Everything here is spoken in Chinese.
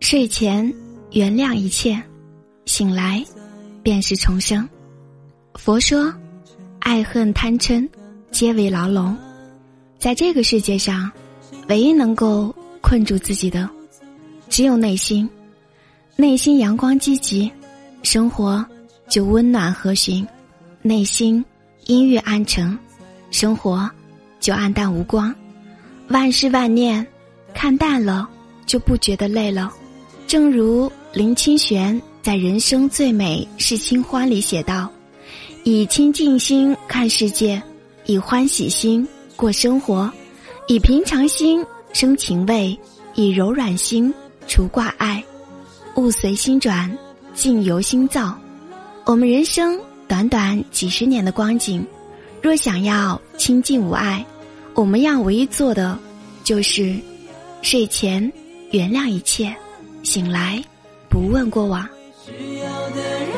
睡前原谅一切，醒来便是重生。佛说，爱恨贪嗔皆为牢笼，在这个世界上，唯一能够困住自己的，只有内心。内心阳光积极，生活就温暖和煦；内心阴郁暗沉，生活就暗淡无光。万事万念，看淡了就不觉得累了。正如林清玄在《人生最美是清欢》里写道：“以清净心看世界，以欢喜心过生活，以平常心生情味，以柔软心除挂碍。物随心转，境由心造。我们人生短短几十年的光景，若想要清净无碍。”我们要唯一做的，就是睡前原谅一切，醒来不问过往。需要的人